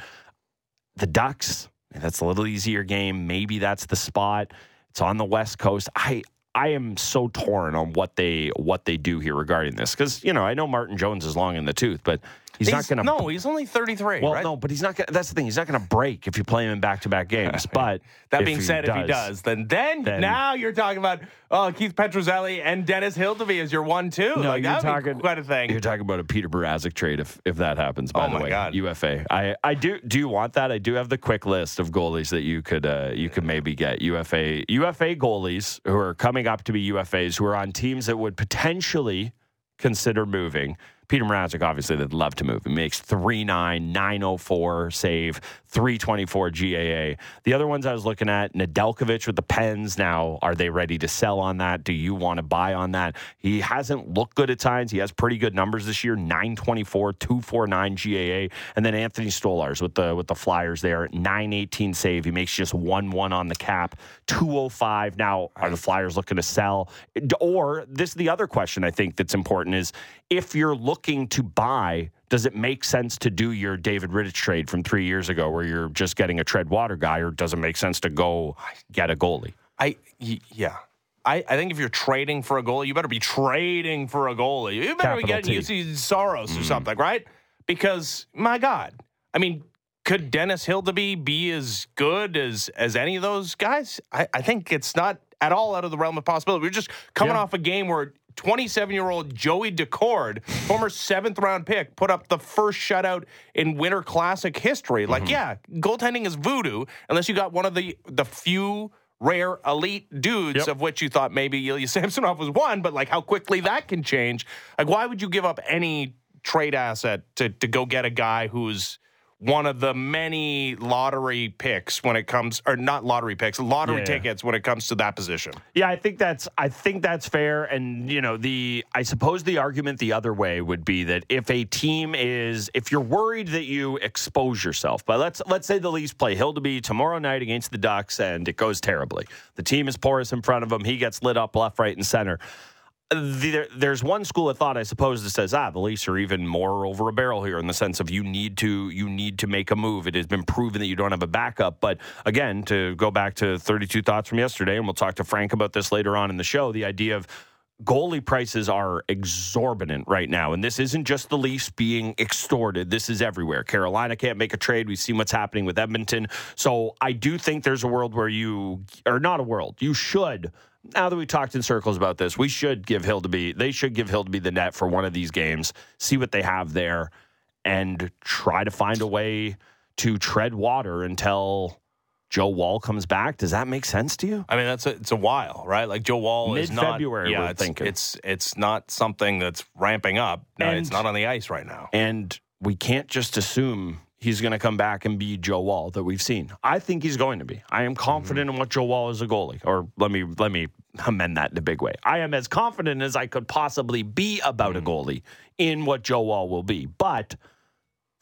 The Ducks, that's a little easier game. Maybe that's the spot. It's on the West Coast. I I am so torn on what they what they do here regarding this because you know I know Martin Jones is long in the tooth, but he's, not going to No, he's only thirty three. well, right? no, but he's not. Gonna, that's the thing. He's not going to break if you play him in back-to-back games. [LAUGHS] But That being said, if he does, then, then then- now you're talking about oh Keith Petruzzelli and Dennis Hildeby as your one two. no, like, you're talking quite a thing. You're talking about a Peter Mrazek trade if if that happens. By Oh the my way, God. UFA. I I do. Do you want that? I do have the quick list of goalies that you could uh, you could maybe get UFA UFA goalies who are coming up to be UFAs who are on teams that would potentially consider moving. Peter Mrazek, obviously, they'd love to move. He makes 3'9, 904 save, 324 GAA. The other ones I was looking at, Nedeljkovic with the Pens. Now, are they ready to sell on that? Do you want to buy on that? He hasn't looked good at times. He has pretty good numbers this year 924, 249 GAA. And then Anthony Stolarz with the with the Flyers there, 918 save. He makes just 1 1 on the cap, 205. Now, are the Flyers looking to sell? Or this is the other question I think that's important is if you're looking to buy, does it make sense to do your David Rittich trade from three years ago where you're just getting a tread water guy, or does it make sense to go get a goalie? I yeah. I, I think if you're trading for a goalie, you better be trading for a goalie. You better Capital be getting. Juuse Saros or mm. something, right? Because my God, I mean, could Dennis Hildeby be as good as as any of those guys? I, I think it's not at all out of the realm of possibility. We're just coming Yeah. off a game where 27 year old Joey Daccord, former seventh round pick, put up the first shutout in Winter Classic history. Like, mm-hmm. yeah, goaltending is voodoo unless you got one of the the few rare elite dudes Yep. of which you thought maybe Ilya [LAUGHS] Samsonov was one, but like how quickly that can change. Like, why would you give up any trade asset to to go get a guy who's one of the many lottery picks when it comes or not lottery picks, lottery Yeah. tickets when it comes to that position. Yeah, I think that's I think that's fair. And you know, the I suppose the argument the other way would be that if a team is if you're worried that you expose yourself, but let's let's say the Leafs play Hildeby tomorrow night against the Ducks and it goes terribly. The team is porous in front of him. He gets lit up left, right, and center. There, there's one school of thought, I suppose, that says, ah, the Leafs are even more over a barrel here in the sense of you need to you need to make a move. It has been proven that you don't have a backup. But again, to go back to 32 thoughts from yesterday, and we'll talk to Frank about this later on in the show. The idea of goalie prices are exorbitant right now, and this isn't just the Leafs being extorted. This is everywhere. Carolina can't make a trade. We've seen what's happening with Edmonton. So I do think there's a world where you, or not a world, you should. Now that we talked in circles about this, we should give Hildeby. They should give Hildeby the net for one of these games. See what they have there, and try to find a way to tread water until Joe Woll comes back. Does that make sense to you? I mean, that's a, it's a while, right? Like Joe Woll is not Mid-February, Yeah, it's, thinking. it's it's not something that's ramping up. No, And- it's not on the ice right now. And we can't just assume he's going to come back and be Joe Woll that we've seen. I think he's going to be. I am confident in what Joe Woll is a goalie. Or let me let me amend that in a big way. I am as confident as I could possibly be about a mm. goalie in what Joe Woll will be. But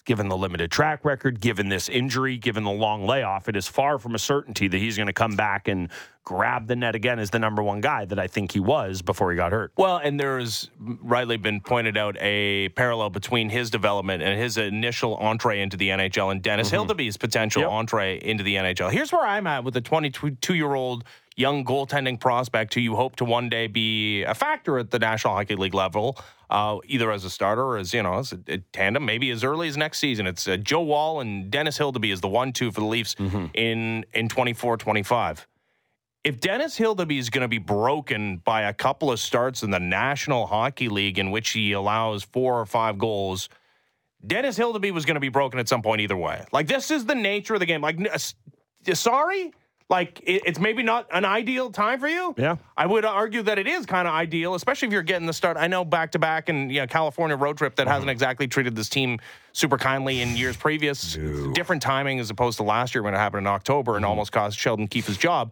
given the limited track record, given this injury, given the long layoff, it is far from a certainty that he's going to come back and grab the net again as the number one guy that I think he was before he got hurt. Well, and there's rightly been pointed out a parallel between his development and his initial entree into the NHL and Dennis Hildeby's potential Yep. entree into the NHL. Here's where I'm at with the 22 year old young goaltending prospect who you hope to one day be a factor at the National Hockey League level, uh, either as a starter or as, you know, as a, a tandem, maybe as early as next season. It's uh, Joe Woll and Dennis Hildeby is the one two for the Leafs in, in 24 25 if Dennis Hildeby is going to be broken by a couple of starts in the National Hockey League in which he allows four or five goals, Dennis Hildeby was going to be broken at some point either way. Like this is the nature of the game. Like, sorry, like it's maybe not an ideal time for you. Yeah. I would argue that it is kind of ideal, especially if you're getting the start. I know back to back and you know, California road trip that hasn't mm-hmm. exactly treated this team super kindly in years previous. Different timing as opposed to last year when it happened in October and mm-hmm. almost cost Sheldon Keefe his job.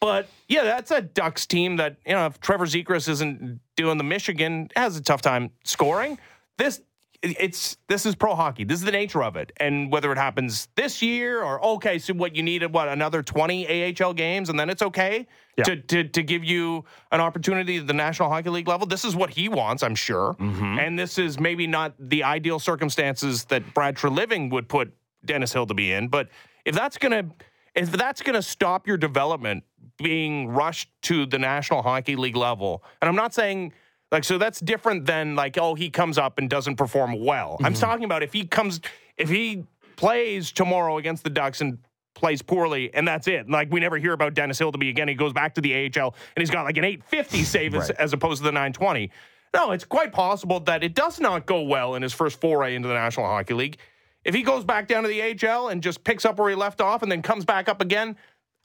But yeah, that's a Ducks team that you know if Trevor Zegras isn't doing the Michigan has a tough time scoring. This it's this is pro hockey. This is the nature of it. And whether it happens this year or okay, so what you needed what another 20 AHL games and then it's okay Yeah. to, to to give you an opportunity at the National Hockey League level. This is what he wants, I'm sure. Mm-hmm. And this is maybe not the ideal circumstances that Brad Treliving would put Dennis Hildeby in, but if that's going to if that's going to stop your development being rushed to the National Hockey League level, and I'm not saying like so that's different than like oh he comes up and doesn't perform well. I'm mm-hmm. talking about if he comes if he plays tomorrow against the Ducks and plays poorly and that's it. Like we never hear about Dennis Hildeby again. He goes back to the AHL and he's got like an 850 save as, as opposed to the 920. No, it's quite possible that it does not go well in his first foray into the National Hockey League. If he goes back down to the AHL and just picks up where he left off and then comes back up again,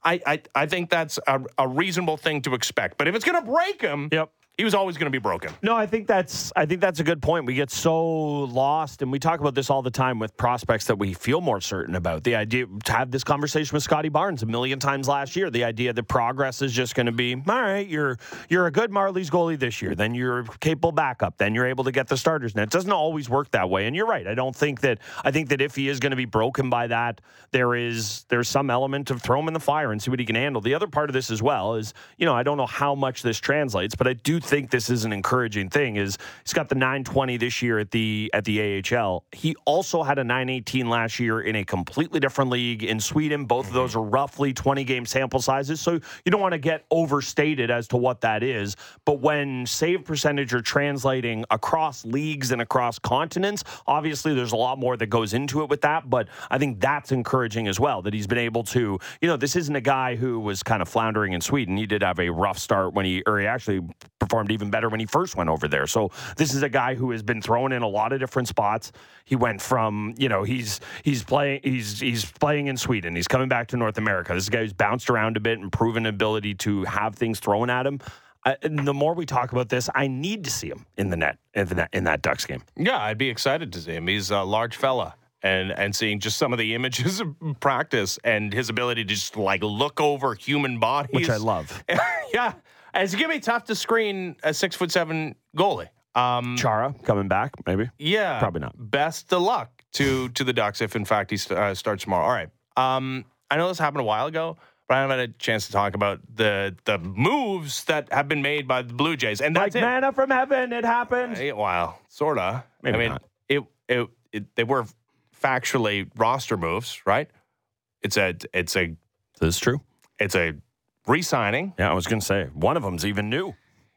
I I, I think that's a, a reasonable thing to expect. But if it's going to break him, Yep. He was always going to be broken. No, I think that's I think that's a good point. We get so lost, and we talk about this all the time with prospects that we feel more certain about. The idea to have this conversation with Scottie Barnes a million times last year. The idea that progress is just going to be all right. You're you're a good Marlies goalie this year. Then you're a capable backup. Then you're able to get the starters. And it doesn't always work that way. And you're right. I don't think that I think that if he is going to be broken by that, there is there's some element of throw him in the fire and see what he can handle. The other part of this as well is you know I don't know how much this translates, but I do think this is an encouraging thing is he's got the 920 this year at the at the AHL. He also had a 918 last year in a completely different league in Sweden. Both of those mm-hmm. are roughly 20 game sample sizes, so you don't want to get overstated as to what that is. But when save percentage are translating across leagues and across continents, obviously there's a lot more that goes into it with that. But I think that's encouraging as well that he's been able to. You know, this isn't a guy who was kind of floundering in Sweden. He did have a rough start when he, or he actually performed even better when he first went over there. So this is a guy who has been thrown in a lot of different spots. He went from, you know, he's he's playing he's he's playing in Sweden. He's coming back to North America. This is a guy who's bounced around a bit and proven ability to have things thrown at him. I, and the more we talk about this, I need to see him in the net in, the net, in that Ducks game. Yeah, I'd be excited to see him. He's a large fella. And, and seeing just some of the images [LAUGHS] of practice and his ability to just like look over human bodies, Which I love. [LAUGHS] yeah, it's gonna be tough to screen a six foot seven goalie. Um, Chara coming back, maybe. yeah, Probably not. Best of luck to to the Ducks if in fact he st- uh, starts tomorrow. All right. Um, I know this happened a while ago, but I haven't had a chance to talk about the the moves that have been made by the Blue Jays, and Like that's it. manna from heaven, it happened. Eh, Well, sorta. Maybe I mean, not. it, it it they were factually roster moves, right? It's a it's a This is true. it's a re-signing. Yeah, I was going to say one of them's even new.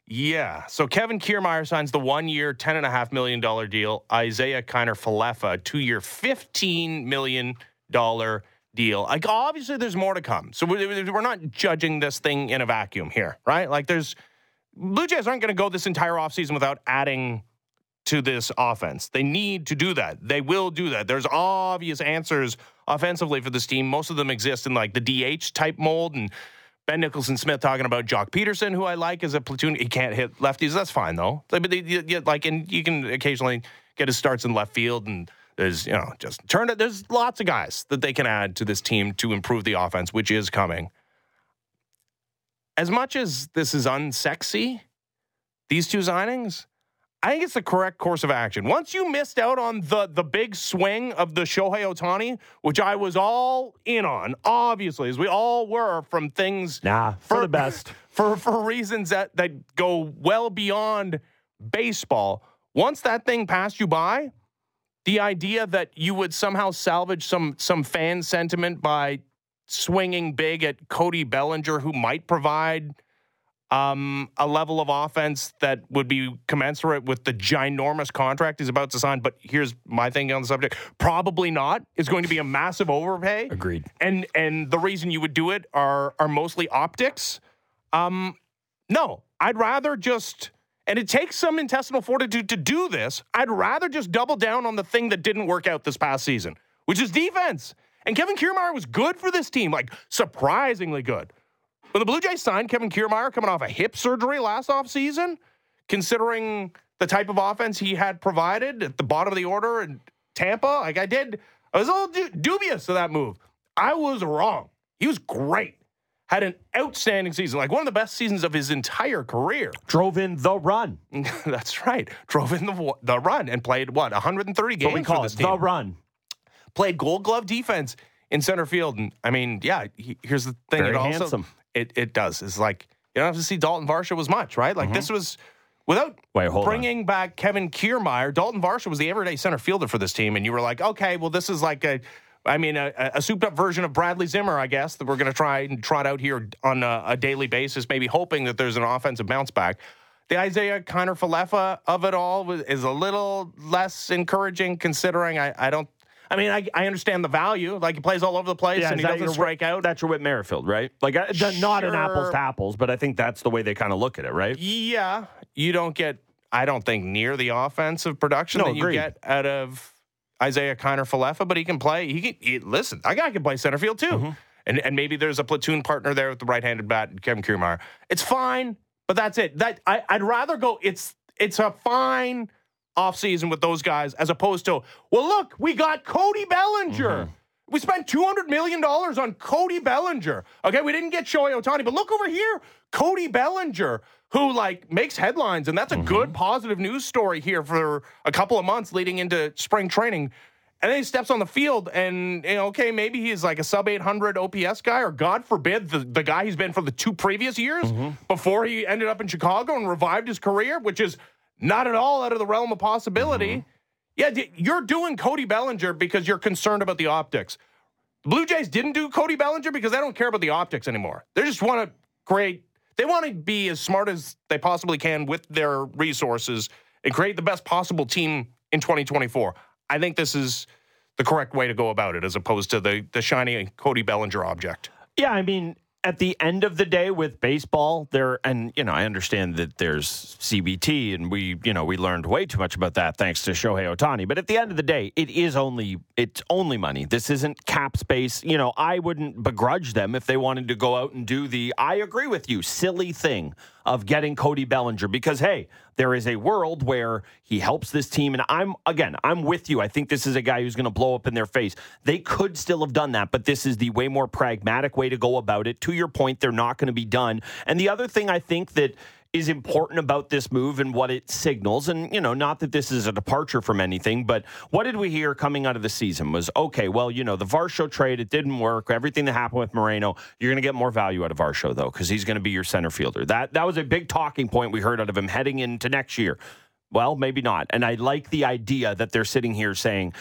Yeah. So Kevin Kiermaier signs the one-year, ten and a half million dollar deal. Isiah Kiner-Falefa, two-year, fifteen million dollar deal. Like obviously, there's more to come. So we're not judging this thing in a vacuum here, right? Like there's Blue Jays aren't going to go this entire offseason without adding to this offense. They need to do that. They will do that. There's obvious answers offensively for this team. Most of them exist in like the DH type mold and Ben Nicholson Smith talking about Joc Pederson, who I like as a platoon. He can't hit lefties. That's fine though. But like, and you can occasionally get his starts in left field, and there's you know just turn it. There's lots of guys that they can add to this team to improve the offense, which is coming. As much as this is unsexy, these two signings, I think it's the correct course of action. Once you missed out on the the big swing of the Shohei Ohtani, which I was all in on, obviously, as we all were from things Nah, for, the [LAUGHS] best. for for reasons that that go well beyond baseball. Once that thing passed you by, the idea that you would somehow salvage some some fan sentiment by swinging big at Cody Bellinger, who might provide um, a level of offense that would be commensurate with the ginormous contract he's about to sign. But here's my thing on the subject: probably not. It's going to be a massive overpay. Agreed. And and the reason you would do it are are mostly optics. Um, no, I'd rather just. And it takes some intestinal fortitude to do this. I'd rather just double down on the thing that didn't work out this past season, which is defense. And Kevin Kiermaier was good for this team, like surprisingly good. When the Blue Jays signed Kevin Kiermaier coming off a hip surgery last offseason, considering the type of offense he had provided at the bottom of the order in Tampa, like I did, I was a little dubious of that move. I was wrong. He was great. Had an outstanding season, like one of the best seasons of his entire career. Drove in the run. [LAUGHS] That's right. Drove in the the run and played what 130 games What we for call this it, team the run. played Gold Glove defense in center field. And I mean, yeah, he, here's the thing. Very it also, handsome. It, it does. It's like, you don't have to see Dalton Varsho was much, right? Like this was without Mm-hmm. Wait, hold on. bringing back Kevin Kiermaier, Dalton Varsho was the everyday center fielder for this team. And you were like, okay, well, this is like a, I mean, a, a souped up version of Bradley Zimmer, I guess, that we're going to try and trot out here on a, a daily basis, maybe hoping that there's an offensive bounce back. The Isiah Kiner-Falefa of it all is a little less encouraging considering I, I don't. I mean, I, I understand the value. Like he plays all over the place and is he doesn't your strike out. That's your Whit Merrifield, right? Like, I, the- not an apples to apples, but I think that's the way they kind of look at it, right? Yeah, you don't get. I don't think near the offensive production No, that you get out of Isiah Kiner-Falefa, but he can play. He can he, listen. That guy can play center field too, Mm-hmm. and and maybe there's a platoon partner there with the right-handed bat, and Kevin Kiermaier. It's fine, but that's it. That I, I'd rather go. It's it's a fine offseason with those guys as opposed to well, look, we got Cody Bellinger. Mm-hmm. We spent $200 million on Cody Bellinger. Okay, we didn't get Shohei Ohtani, but look over here. Cody Bellinger, who like makes headlines, and that's a good positive news story here for a couple of months leading into spring training. And then he steps on the field, and you know, okay, maybe he's like a sub 800 OPS guy, or God forbid, the, the guy he's been for the two previous years Mm-hmm. before he ended up in Chicago and revived his career, which is not at all out of the realm of possibility. Mm-hmm. Yeah, you're doing Cody Bellinger because you're concerned about the optics. The Blue Jays didn't do Cody Bellinger because they don't care about the optics anymore. They just want to create, they want to be as smart as they possibly can with their resources and create the best possible team in 2024. I think this is the correct way to go about it as opposed to the, the shiny Cody Bellinger object. Yeah, I mean, at the end of the day with baseball, there and you know, I understand that there's CBT and we, you know, we learned way too much about that thanks to Shohei Ohtani, but at the end of the day, it is only it's only money. This isn't cap space. You know, I wouldn't begrudge them if they wanted to go out and do the I agree with you, silly thing of getting Cody Bellinger because hey, there is a world where he helps this team and I'm again, I'm with you. I think this is a guy who's going to blow up in their face. They could still have done that, but this is the way more pragmatic way to go about it. To your point, they're not going to be done. And the other thing I think that is important about this move and what it signals. And, you know, not that this is a departure from anything, but what did we hear coming out of the season was okay, well, you know, the Varsho trade, it didn't work. Everything that happened with Moreno, you're going to get more value out of Varsho, though, because he's going to be your center fielder. That, that was a big talking point we heard out of him heading into next year. Well, maybe not. And I like the idea that they're sitting here saying,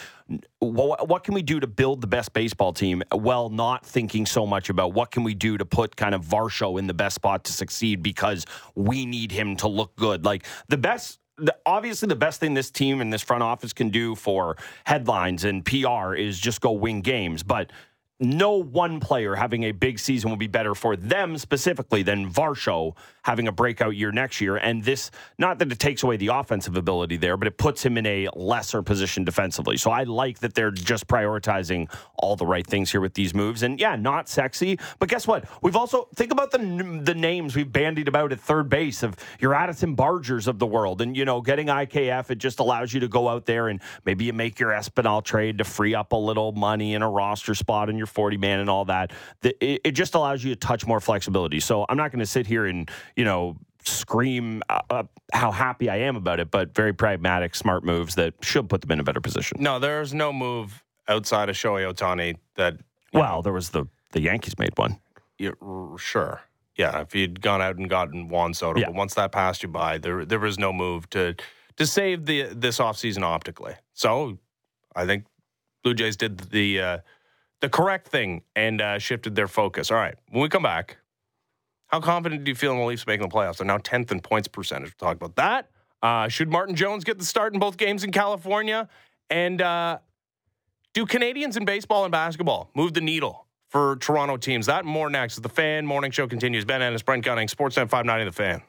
what, can we do to build the best baseball team while not thinking so much about what can we do to put kind of Varsho in the best spot to succeed because we need him to look good. Like the best the, obviously the best thing this team and this front office can do for headlines and PR is just go win games, but no one player having a big season will be better for them specifically than Varsho having a breakout year next year. And this, not that it takes away the offensive ability there, but it puts him in a lesser position defensively. So I like that they're just prioritizing all the right things here with these moves. And yeah, not sexy, but guess what? We've also think about the the names we've bandied about at third base of your Addison Bargers of the world, and you know, getting IKF it just allows you to go out there and maybe you make your Espinal trade to free up a little money in a roster spot in your 40 man and all that. The, it, it just allows you to touch more flexibility. So I'm not going to sit here and, you know, scream uh, uh, how happy I am about it, but very pragmatic, smart moves that should put them in a better position. No, there's no move outside of Shohei Ohtani that, Well, there was the the Yankees made one. sure. Yeah, if you'd gone out and gotten Juan Soto, Yeah. but once that passed you by, there there was no move to to save the this offseason optically. So I think Blue Jays did the uh, the correct thing and uh, shifted their focus. All right, when we come back, how confident do you feel in the Leafs making the playoffs? They're now tenth in points percentage. We'll talk about that. Uh, should Martin Jones get the start in both games in California? And uh, do Canadians in baseball and basketball move the needle for Toronto teams? That and more next. The Fan Morning Show continues. Ben Ennis, Brent Gunning, Sportsnet 590 The Fan.